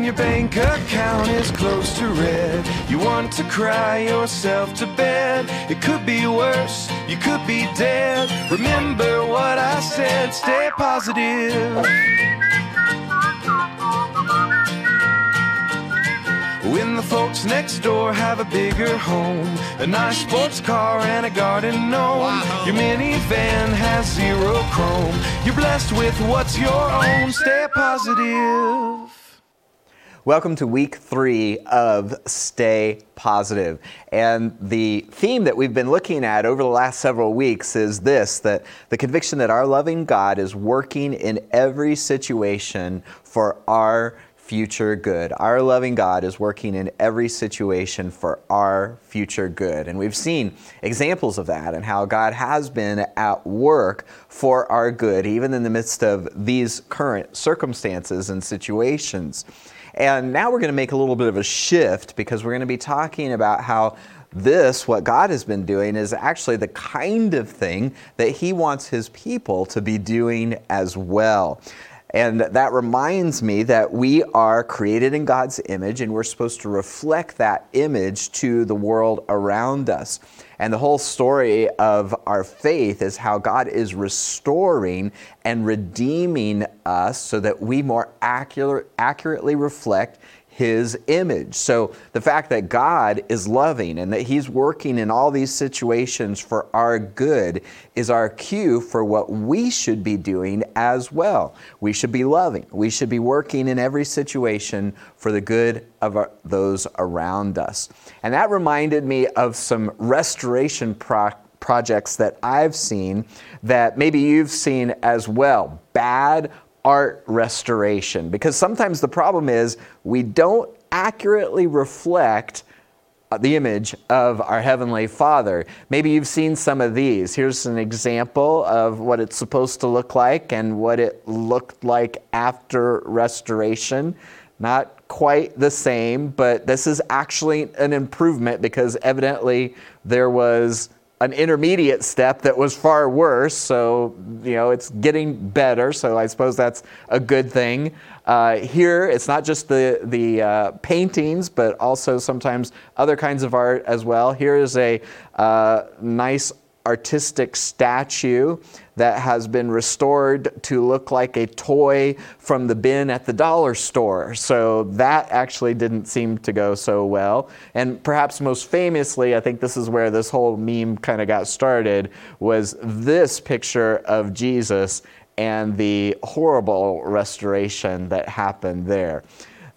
when your bank account is close to red. You want to cry yourself to bed. It could be worse, you could be dead. Remember what I said, stay positive. When the folks next door have a bigger home, a nice sports car and a garden gnome, your minivan has zero chrome. You're blessed with what's your own. Stay positive. Welcome to week three of Stay Positive. And the theme that we've been looking at over the last several weeks is this that the conviction that our loving God is working in every situation for our future good. Our loving God is working in every situation for our future good. And we've seen examples of that and how God has been at work for our good, even in the midst of these current circumstances and situations. And now we're going to make a little bit of a shift because we're going to be talking about how this, what God has been doing, is actually the kind of thing that He wants His people to be doing as well. And that reminds me that we are created in God's image and we're supposed to reflect that image to the world around us. And the whole story of our faith is how God is restoring and redeeming us so that we more accurate, accurately reflect his image. So the fact that God is loving and that he's working in all these situations for our good is our cue for what we should be doing as well. We should be loving. We should be working in every situation for the good of our, those around us. And that reminded me of some restoration pro- projects that I've seen that maybe you've seen as well. Bad art restoration because sometimes the problem is we don't accurately reflect uh, the image of our Heavenly Father. Maybe you've seen some of these. Here's an example of what it's supposed to look like and what it looked like after restoration. Not quite the same, but this is actually an improvement because evidently there was an intermediate step that was far worse. So, you know, it's getting better. So I suppose that's a good thing. Uh, here, it's not just the, the uh, paintings, but also sometimes other kinds of art as well. Here is a uh, nice artistic statue that has been restored to look like a toy from the bin at the dollar store. So that actually didn't seem to go so well. And perhaps most famously, I think this is where this whole meme kind of got started, was this picture of Jesus and the horrible restoration that happened there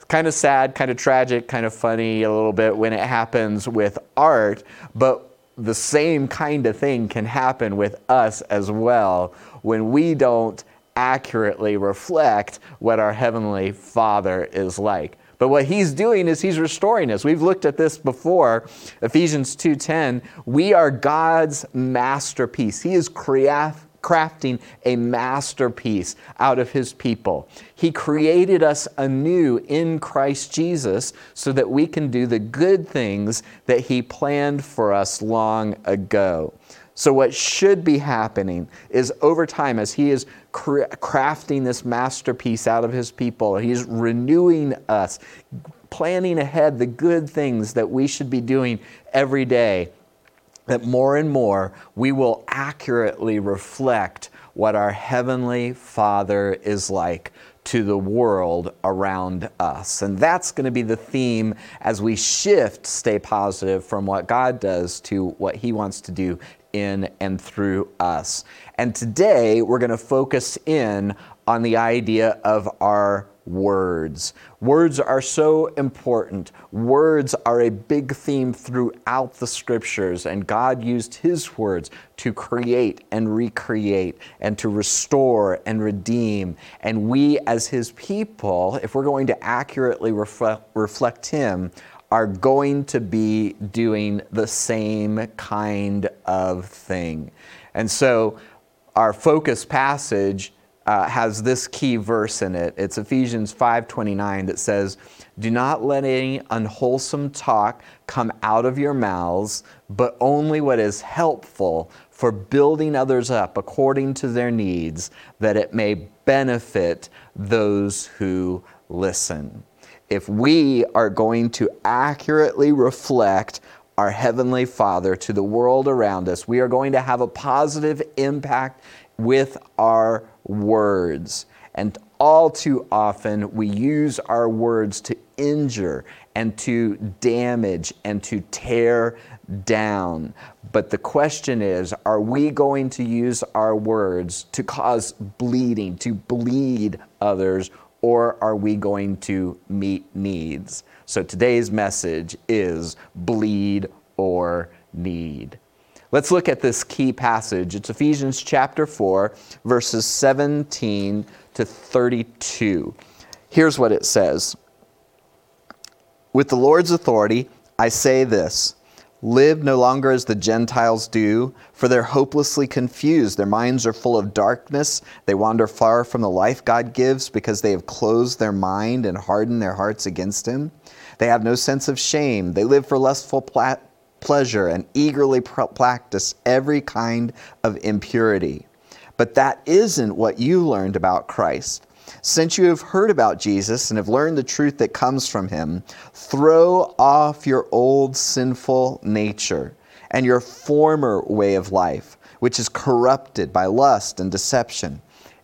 kind of sad, kind of tragic, kind of funny a little bit when it happens with art, but the same kind of thing can happen with us as well when we don't accurately reflect what our Heavenly Father is like. But what he's doing is he's restoring us. We've looked at this before. Ephesians 2:10, we are God's masterpiece. He is creative crafting a masterpiece out of his people. He created us anew in Christ Jesus so that we can do the good things that he planned for us long ago. So, what should be happening is over time, as He is crafting this masterpiece out of His people, He's renewing us, planning ahead the good things that we should be doing every day that more and more we will accurately reflect what our Heavenly Father is like to the world around us. And that's going to be the theme as we shift, stay positive from what God does to what He wants to do in and through us. And today we're going to focus in on the idea of our words. Words are so important. Words are a big theme throughout the scriptures, and God used His words to create and recreate and to restore and redeem. And we, as His people, if we're going to accurately reflect, reflect Him, are going to be doing the same kind of thing. And so, our focus passage uh, has this key verse in it. It's Ephesians 5:29 that says, "Do not let any unwholesome talk come out of your mouths, but only what is helpful for building others up according to their needs, that it may benefit those who listen." if we are going to accurately reflect our Heavenly Father to the world around us, we are going to have a positive impact with our words. And all too often, we use our words to injure and to damage and to tear down. But the question is are we going to use our words to cause bleeding, to bleed others, or are we going to meet needs? So today's message is bleed or need. Let's look at this key passage. It's Ephesians chapter 4, verses 17 to 32. Here's what it says With the Lord's authority, I say this Live no longer as the Gentiles do, for they're hopelessly confused. Their minds are full of darkness. They wander far from the life God gives because they have closed their mind and hardened their hearts against Him. They have no sense of shame. They live for lustful pla- pleasure and eagerly pr- practice every kind of impurity. But that isn't what you learned about Christ. Since you have heard about Jesus and have learned the truth that comes from him, throw off your old sinful nature and your former way of life, which is corrupted by lust and deception.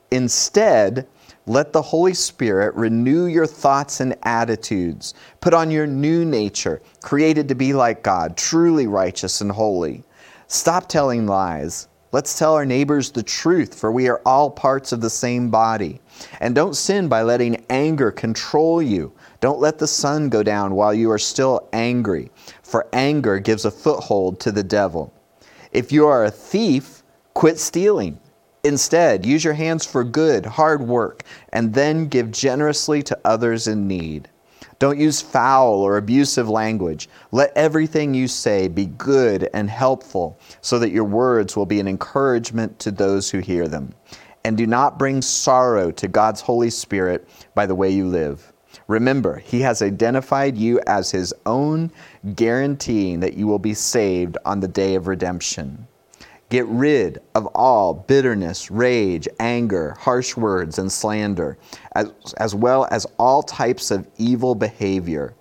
Instead, let the Holy Spirit renew your thoughts and attitudes. Put on your new nature, created to be like God, truly righteous and holy. Stop telling lies. Let's tell our neighbors the truth, for we are all parts of the same body. And don't sin by letting anger control you. Don't let the sun go down while you are still angry, for anger gives a foothold to the devil. If you are a thief, quit stealing. Instead, use your hands for good, hard work, and then give generously to others in need. Don't use foul or abusive language. Let everything you say be good and helpful, so that your words will be an encouragement to those who hear them and do not bring sorrow to God's Holy Spirit by the way you live. Remember, He has identified you as His own, guaranteeing that you will be saved on the day of redemption. Get rid of all bitterness, rage, anger, harsh words, and slander, as, as well as all types of evil behavior.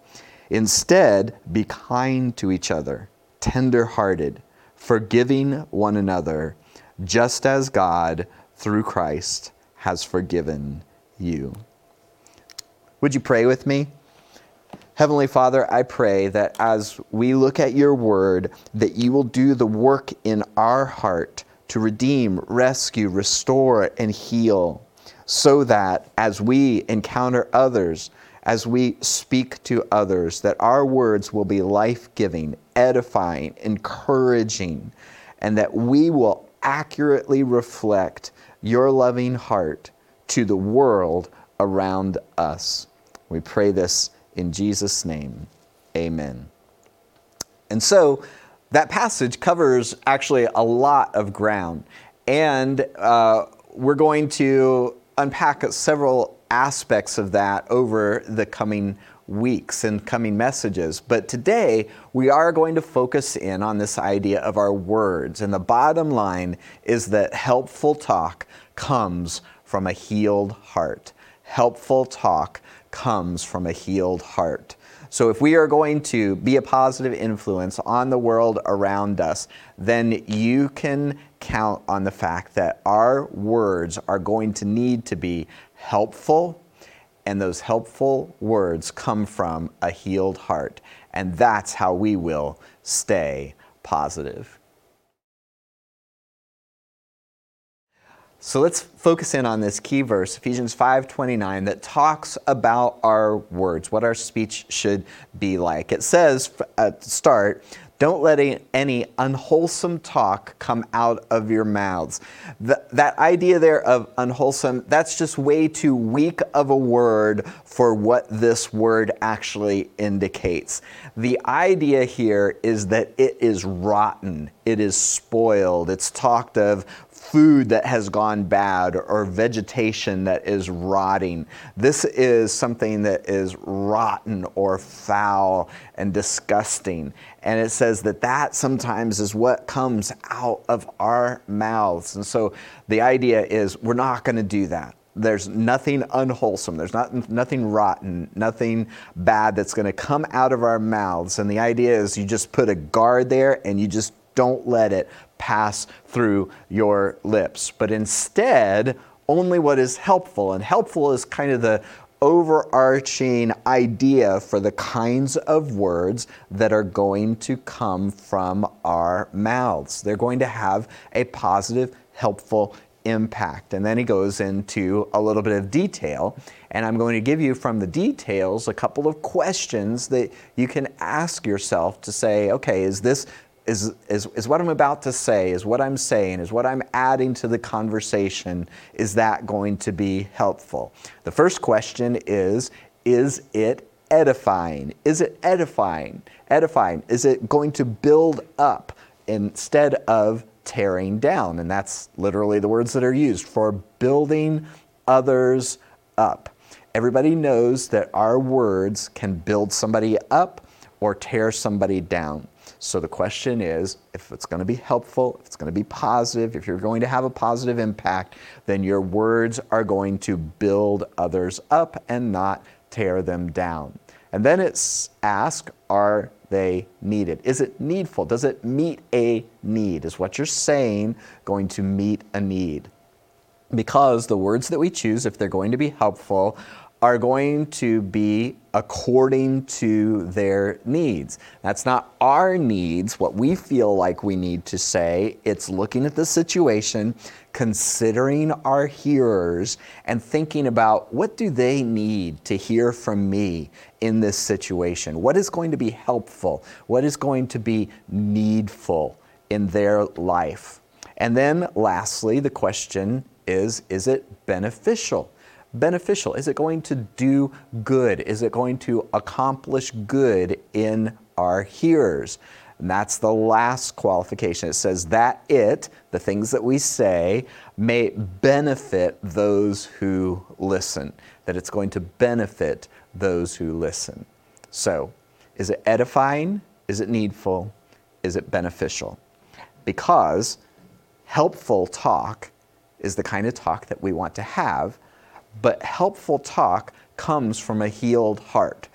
Instead, be kind to each other, tender hearted, forgiving one another, just as God through Christ has forgiven you. Would you pray with me? Heavenly Father, I pray that as we look at your word, that you will do the work in our heart to redeem, rescue, restore, and heal, so that as we encounter others, as we speak to others, that our words will be life giving, edifying, encouraging, and that we will accurately reflect your loving heart to the world around us. We pray this in Jesus' name. Amen. And so that passage covers actually a lot of ground. And uh, we're going to unpack several aspects of that over the coming weeks and coming messages. But today, we are going to focus in on this idea of our words. And the bottom line is that helpful talk comes from a healed heart. Helpful talk comes from a healed heart. So, if we are going to be a positive influence on the world around us, then you can count on the fact that our words are going to need to be helpful and those helpful words come from a healed heart. And that's how we will stay positive. So let's focus in on this key verse, Ephesians 5:29 that talks about our words, what our speech should be like. It says at the start, don't let any unwholesome talk come out of your mouths. That idea there of unwholesome, that's just way too weak of a word for what this word actually indicates. The idea here is that it is rotten, it is spoiled. It's talked of food that has gone bad or vegetation that is rotting. This is something that is rotten or foul and disgusting. And it says that that sometimes is what comes out of our mouths. And so the idea is we're not going to do that. there's nothing unwholesome. There's not nothing rotten, nothing bad that's going to come out of our mouths. And the idea is you just put a guard there and you just don't let it pass through your lips. But instead, only what is helpful. And helpful is kind of the overarching idea for the kinds of words that are going to come from our mouths. They're going to have a positive, helpful impact. And then he goes into a little bit of detail. And I'm going to give you from the details a couple of questions that you can ask yourself to say, okay, is this. Is, is, is what I'm about to say, is what I'm saying, is what I'm adding to the conversation, is that going to be helpful? The first question is Is it edifying? Is it edifying? Edifying. Is it going to build up instead of tearing down. And that's literally the words that are used for building others up. Everybody knows that our words can build somebody up or tear somebody down. So the question is if it's going to be helpful, if it's going to be positive, if you're going to have a positive impact, then your words are going to build others up and not tear them down. And then it's ask, are they needed? Is it needful? Does it meet a need? Is what you're saying going to meet a need? Because the words that we choose, if they're going to be helpful, are going to be according to their needs. That's not our needs, what we feel like we need to say. It's looking at the situation, considering our hearers, and thinking about what do they need to hear from me in this situation? What is going to be helpful? What is going to be needful in their life? And then lastly, the question is, is it beneficial? Beneficial? Is it going to do good? Is it going to accomplish good in our hearers? And that's the last qualification. It says that it, the things that we say, may benefit those who listen, that it's going to benefit those who listen. So, is it edifying? Is it needful? Is it beneficial? Because helpful talk is the kind of talk that we want to have but helpful talk comes from a healed heart.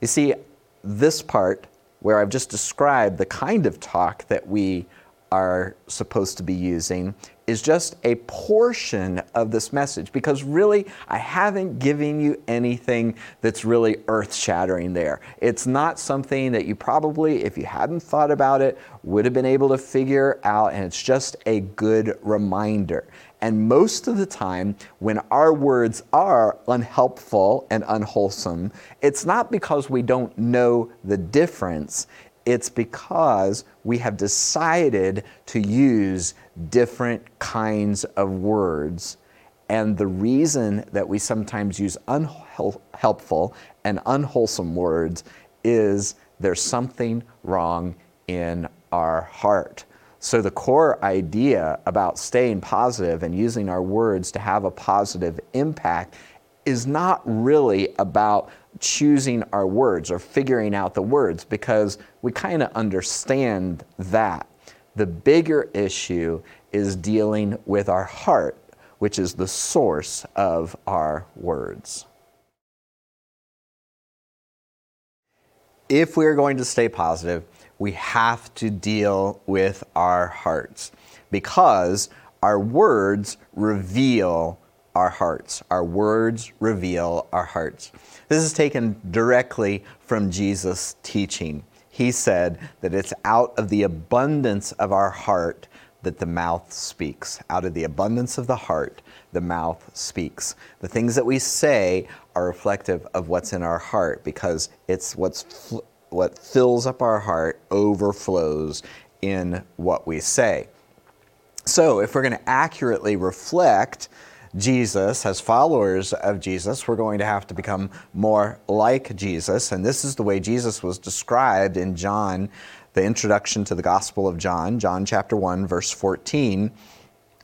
You see, this part where I've just described the kind of talk that we are supposed to be using is just a portion of this message because really I haven't given you anything that's really earth shattering there. It's not something that you probably, if you hadn't thought about it, would have been able to figure out, and it's just a good reminder. And most of the time, when our words are unhelpful and unwholesome, it's not because we don't know the difference, it's because we have decided to use different kinds of words. And the reason that we sometimes use unhelpful and unwholesome words is there's something wrong in our heart. So, the core idea about staying positive and using our words to have a positive impact is not really about choosing our words or figuring out the words because we kind of understand that. The bigger issue is dealing with our heart, which is the source of our words. If we are going to stay positive, we have to deal with our hearts because our words reveal our hearts. Our words reveal our hearts. This is taken directly from Jesus' teaching. He said that it's out of the abundance of our heart that the mouth speaks. Out of the abundance of the heart, the mouth speaks. The things that we say are reflective of what's in our heart because it's what's what fills up our heart overflows in what we say. So, if we're going to accurately reflect Jesus as followers of Jesus, we're going to have to become more like Jesus. And this is the way Jesus was described in John, the introduction to the Gospel of John, John chapter 1, verse 14,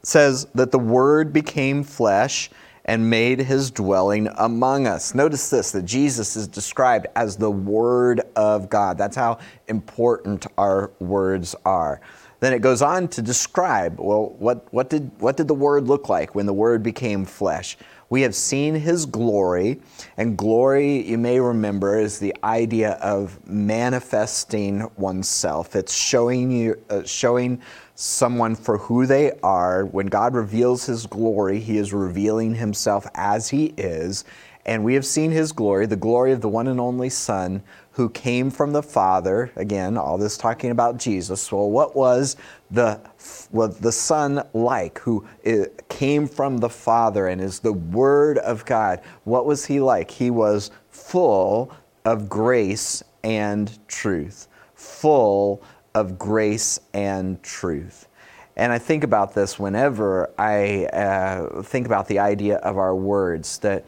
says that the Word became flesh and made his dwelling among us. Notice this that Jesus is described as the Word of God. That's how important our words are. then it goes on to describe well, what, what, did, what did the Word look like when the Word became flesh? We have seen his glory, and glory, you may remember, is the idea of manifesting oneself. It's showing you, uh, showing someone for who they are. When God reveals his glory, he is revealing himself as he is. And we have seen his glory, the glory of the one and only Son, who came from the Father. Again, all this talking about Jesus. Well, what was the was the Son like, who came from the Father and is the Word of God? What was he like? He was full of grace and truth. Full of grace and truth. And I think about this whenever I uh, think about the idea of our words that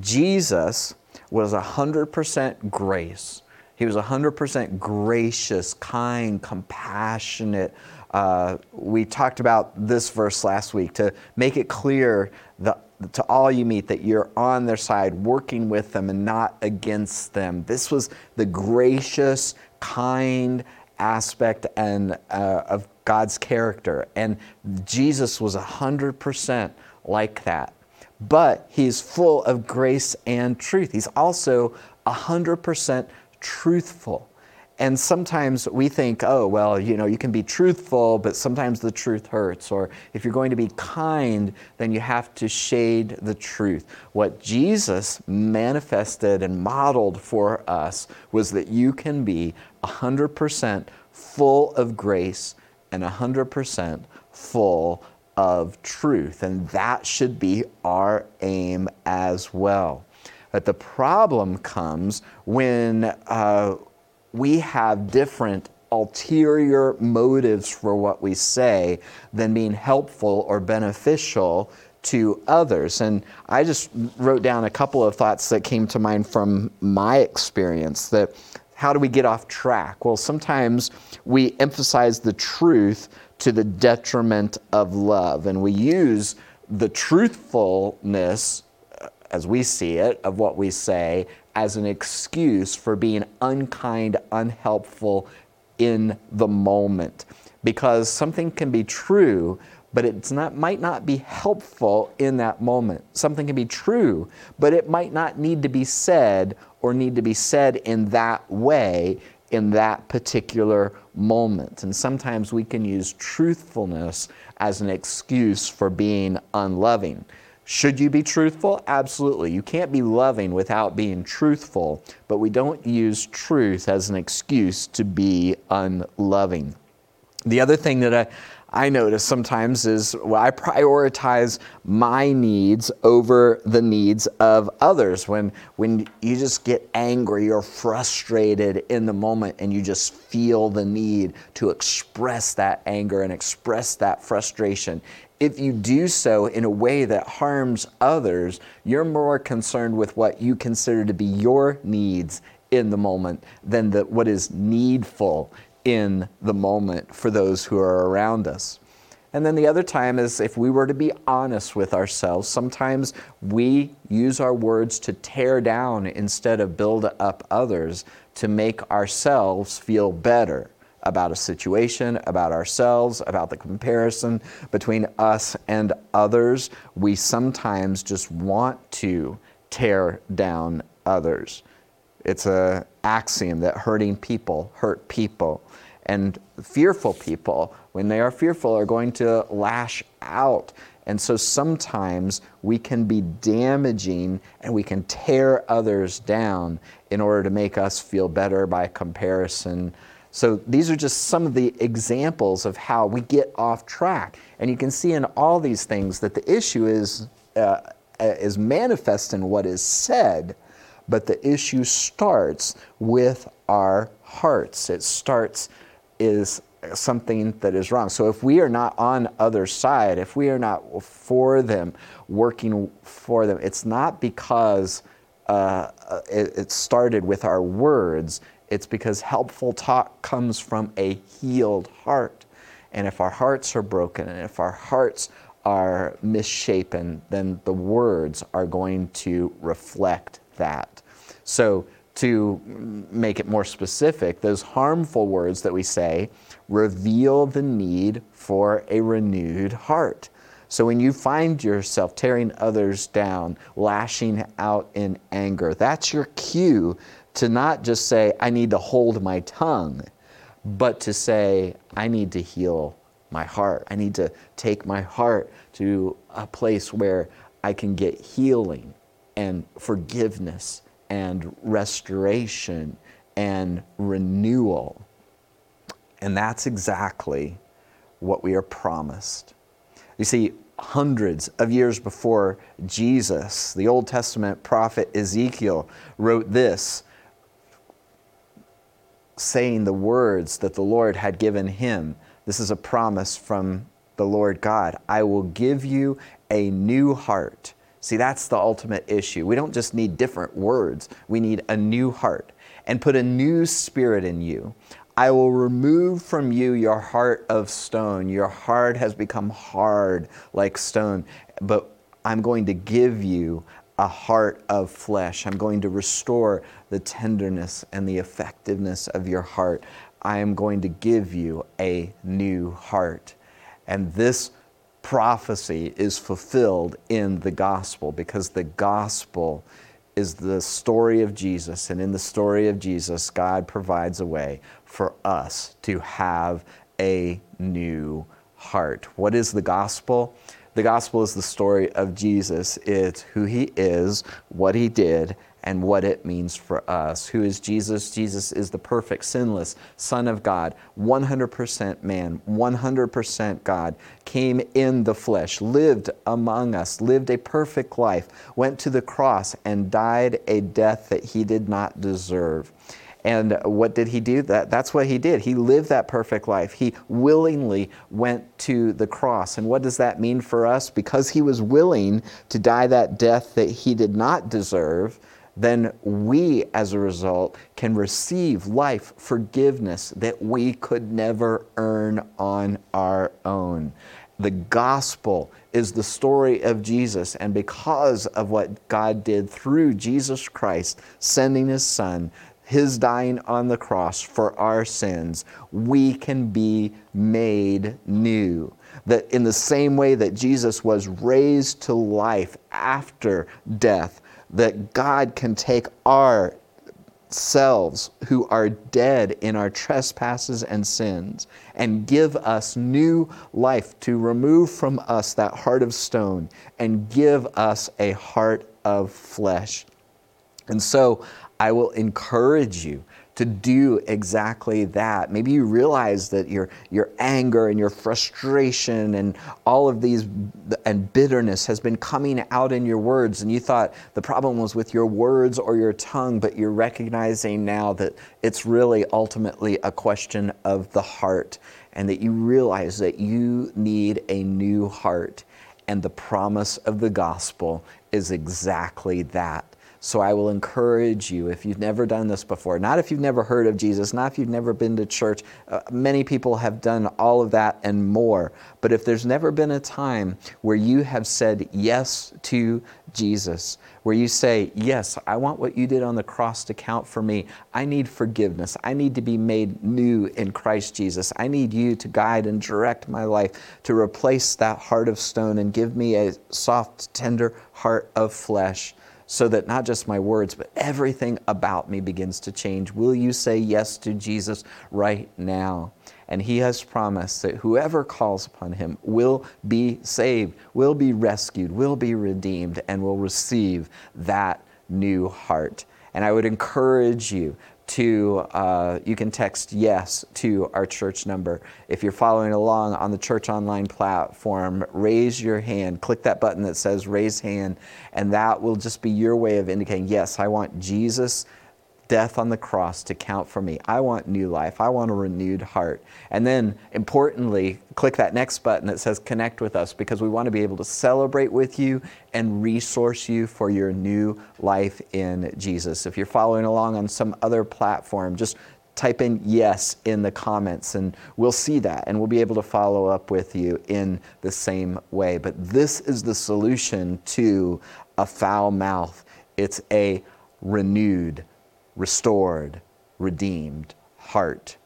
Jesus was 100% grace he was 100% gracious, kind, compassionate. Uh, we talked about this verse last week to make it clear the, to all you meet that you're on their side, working with them and not against them. This was the gracious, kind aspect and uh, of God's character, and Jesus was 100% like that. But he's full of grace and truth. He's also 100% truthful. And sometimes we think, oh, well, you know, you can be truthful, but sometimes the truth hurts. Or if you're going to be kind, then you have to shade the truth. What Jesus manifested and modeled for us was that you can be 100% full of grace and 100% full of truth. And that should be our aim as well. But the problem comes when uh, we have different ulterior motives for what we say than being helpful or beneficial to others. And I just wrote down a couple of thoughts that came to mind from my experience that how do we get off track? Well, sometimes we emphasize the truth to the detriment of love, and we use the truthfulness uh, as we see it, of what we say as an excuse for being unkind, unhelpful in the moment. Because something can be true, but it might not be helpful in that moment. Something can be true, but it might not need to be said or need to be said in that way in that particular moment. And sometimes we can use truthfulness as an excuse for being unloving. Should you be truthful? Absolutely. You can't be loving without being truthful, but we don't use truth as an excuse to be unloving. The other thing that I, I notice sometimes is well, I prioritize my needs over the needs of others. When, when you just get angry or frustrated in the moment and you just feel the need to express that anger and express that frustration, if you do so in a way that harms others, you're more concerned with what you consider to be your needs in the moment than the, what is needful in the moment for those who are around us. And then the other time is if we were to be honest with ourselves, sometimes we use our words to tear down instead of build up others to make ourselves feel better about a situation, about ourselves, about the comparison between us and others. We sometimes just want to tear down others. It's an axiom that hurting people hurt people. And fearful people, when they are fearful, are going to lash out. And so sometimes we can be damaging and we can tear others down in order to make us feel better by comparison so these are just some of the examples of how we get off track. And you can see in all these things that the issue is, uh, is manifest in what is said, but the issue starts with our hearts. It starts is something that is wrong. So if we are not on other side, if we are not for them, working for them, it's not because uh, it, it started with our words. It's because helpful talk comes from a healed heart. And if our hearts are broken and if our hearts are misshapen, then the words are going to reflect that. So to make it more specific, those harmful words that we say reveal the need for a renewed heart. So when you find yourself tearing others down, lashing out in anger, that's your cue to not just say, I need to hold my tongue, but to say, I need to heal my heart. I need to take my heart to a place where I can get healing and forgiveness and restoration and renewal. And that's exactly what we are promised. You see, hundreds of years before Jesus, the Old Testament prophet Ezekiel wrote this, saying the words that the Lord had given him. This is a promise from the Lord God I will give you a new heart. See, that's the ultimate issue. We don't just need different words, we need a new heart and put a new spirit in you. I will remove from you your heart of stone. Your heart has become hard like stone, but I'm going to give you a heart of flesh. I'm going to restore the tenderness and the effectiveness of your heart. I am going to give you a new heart. And this prophecy is fulfilled in the gospel because the gospel is the story of Jesus. And in the story of Jesus, God provides a way for us to have a new heart. What is the gospel? The gospel is the story of Jesus. It's who he is, what he did, and what it means for us. Who is Jesus? Jesus is the perfect, sinless Son of God, 100% man, 100% God, came in the flesh, lived among us, lived a perfect life, went to the cross, and died a death that he did not deserve. And what did he do? That, that's what he did. He lived that perfect life. He willingly went to the cross. And what does that mean for us? Because he was willing to die that death that he did not deserve, then we, as a result, can receive life forgiveness that we could never earn on our own. The gospel is the story of Jesus, and because of what God did through Jesus Christ, sending his Son, his dying on the cross for our sins, we can be made new. That in the same way that Jesus was raised to life after death, that God can take our selves who are dead in our trespasses and sins and give us new life to remove from us that heart of stone and give us a heart of flesh. And so I will encourage you to do exactly that. Maybe you realize that your, your anger and your frustration and all of these and bitterness has been coming out in your words, and you thought the problem was with your words or your tongue, but you're recognizing now that it's really ultimately a question of the heart, and that you realize that you need a new heart. And the promise of the gospel is exactly that so I will encourage you, if you've never done this before, not if you've never heard of Jesus, not if you've never been to church, uh, many people have done all of that and more. But if there's never been a time where you have said yes to Jesus, where you say, Yes, I want what you did on the cross to count for me. I need forgiveness. I need to be made new in Christ Jesus. I need you to guide and direct my life, to replace that heart of stone and give me a soft, tender heart of flesh so that not just my words, but everything about me begins to change. Will you say yes to Jesus right now? And he has promised that whoever calls upon him will be saved, will be rescued, will be redeemed, and will receive that new heart. And I would encourage you to, uh, you can text yes to our church number. If you're following along on the church online platform, raise your hand. Click that button that says raise hand, and that will just be your way of indicating, yes, I want Jesus death on the cross to count for me. I want new life. I want a renewed heart. And then, importantly, click that next button that says connect with us because we want to be able to celebrate with you and resource you for your new life in Jesus. If you're following along on some other platform, just type in yes in the comments and we'll see that and we'll be able to follow up with you in the same way. But this is the solution to a foul mouth. It's a renewed restored, redeemed heart.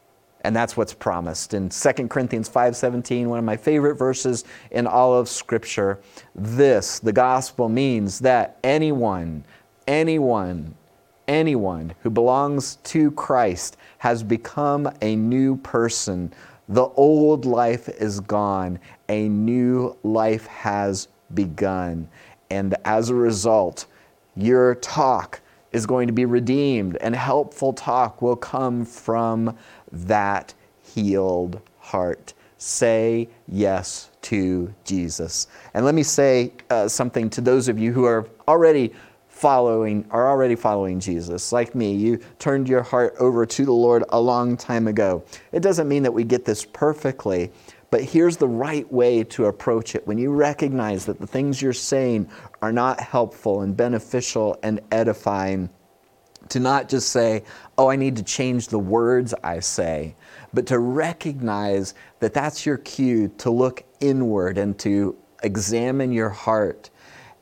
And that's what's promised. In 2 Corinthians 5:17, one of my favorite verses in all of scripture, this, the gospel means that anyone, anyone, anyone who belongs to Christ has become a new person. The old life is gone, a new life has begun. And as a result, your talk is going to be redeemed, and helpful talk will come from that healed heart. Say yes to Jesus. And let me say uh, something to those of you who are already following are already following Jesus like me you turned your heart over to the Lord a long time ago it doesn't mean that we get this perfectly but here's the right way to approach it when you recognize that the things you're saying are not helpful and beneficial and edifying to not just say, oh, I need to change the words I say, but to recognize that that's your cue to look inward and to examine your heart.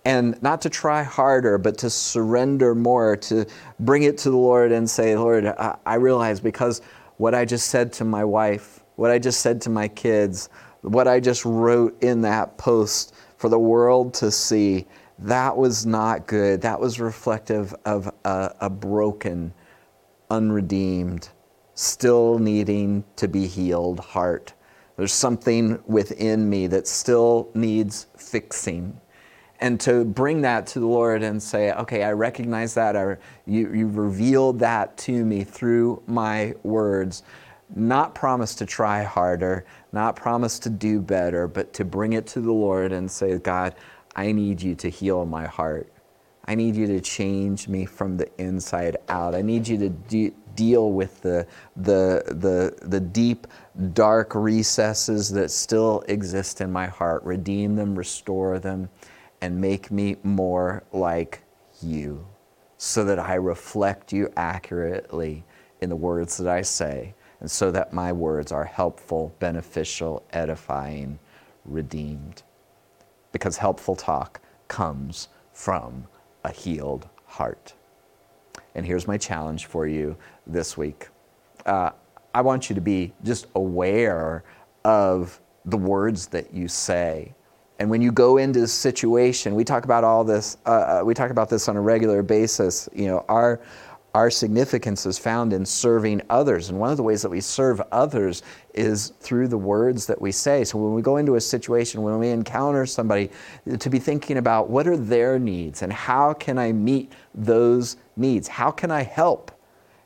And not to try harder, but to surrender more, to bring it to the Lord and say, Lord, I, I realize because what I just said to my wife, what I just said to my kids, what I just wrote in that post for the world to see, that was not good. That was reflective of a, a broken, unredeemed, still needing to be healed heart. There's something within me that still needs fixing. And to bring that to the Lord and say, okay, I recognize that, you, you revealed that to me through my words. Not promise to try harder, not promise to do better, but to bring it to the Lord and say, God, I need you to heal my heart. I need you to change me from the inside out. I need you to de- deal with the, the, the, the deep, dark recesses that still exist in my heart. Redeem them, restore them, and make me more like you so that I reflect you accurately in the words that I say, and so that my words are helpful, beneficial, edifying, redeemed because helpful talk comes from a healed heart. And here's my challenge for you this week. Uh, I want you to be just aware of the words that you say. And when you go into a situation, we talk about all this, uh, uh we talk about this on a regular basis. You know, our, our significance is found in serving others. And one of the ways that we serve others is through the words that we say. So when we go into a situation, when we encounter somebody, to be thinking about what are their needs and how can I meet those needs? How can I help?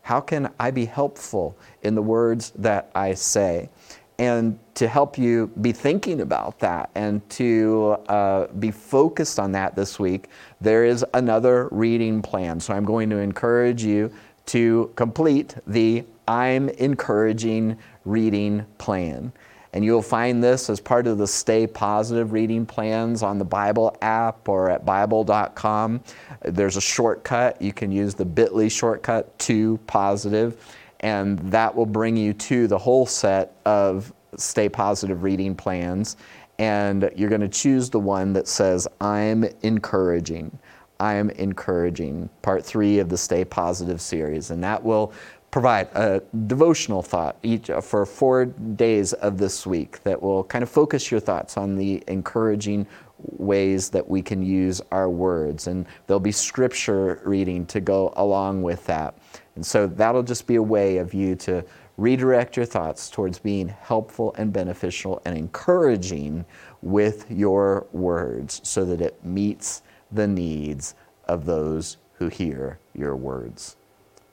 How can I be helpful in the words that I say? And to help you be thinking about that and to uh, be focused on that this week, there is another reading plan. So I'm going to encourage you to complete the I'm encouraging reading plan. And you'll find this as part of the Stay Positive reading plans on the Bible app or at Bible.com. There's a shortcut. You can use the bit.ly shortcut to positive and that will bring you to the whole set of Stay Positive reading plans. And you're going to choose the one that says, I'm encouraging. I am encouraging, part three of the Stay Positive series. And that will provide a devotional thought each for four days of this week that will kind of focus your thoughts on the encouraging ways that we can use our words. And there'll be scripture reading to go along with that. And so that'll just be a way of you to redirect your thoughts towards being helpful and beneficial and encouraging with your words so that it meets the needs of those who hear your words.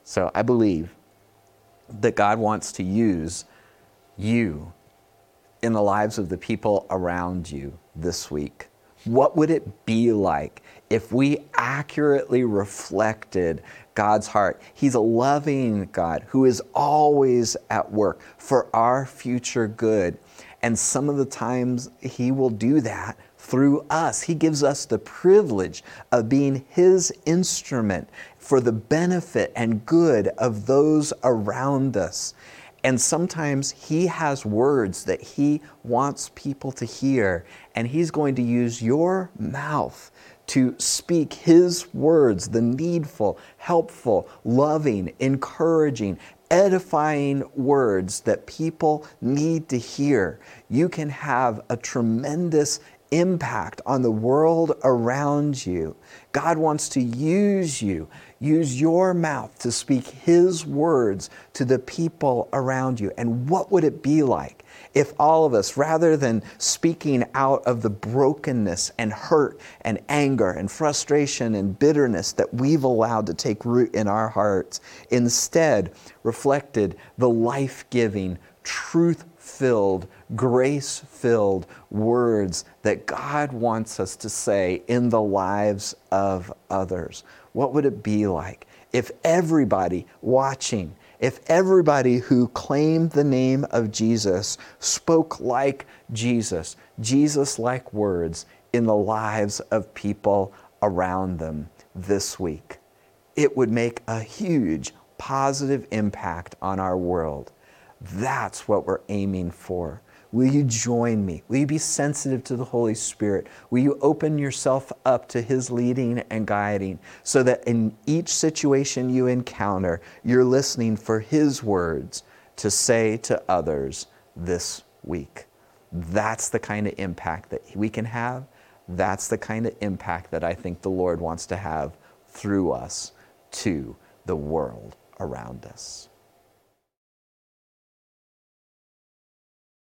So I believe that God wants to use you in the lives of the people around you this week. What would it be like if we accurately reflected God's heart? He's a loving God who is always at work for our future good. And some of the times He will do that through us. He gives us the privilege of being His instrument for the benefit and good of those around us. And sometimes He has words that He wants people to hear, and He's going to use your mouth to speak His words, the needful, helpful, loving, encouraging, edifying words that people need to hear. You can have a tremendous impact on the world around you. God wants to use you. Use your mouth to speak His words to the people around you. And what would it be like if all of us, rather than speaking out of the brokenness and hurt and anger and frustration and bitterness that we've allowed to take root in our hearts, instead reflected the life giving, truth filled, grace filled words that God wants us to say in the lives of others? What would it be like if everybody watching if everybody who claimed the name of Jesus spoke like Jesus, Jesus like words in the lives of people around them this week, it would make a huge positive impact on our world. That's what we're aiming for. Will you join me? Will you be sensitive to the Holy Spirit? Will you open yourself up to His leading and guiding so that in each situation you encounter, you're listening for His words to say to others this week? That's the kind of impact that we can have. That's the kind of impact that I think the Lord wants to have through us to the world around us.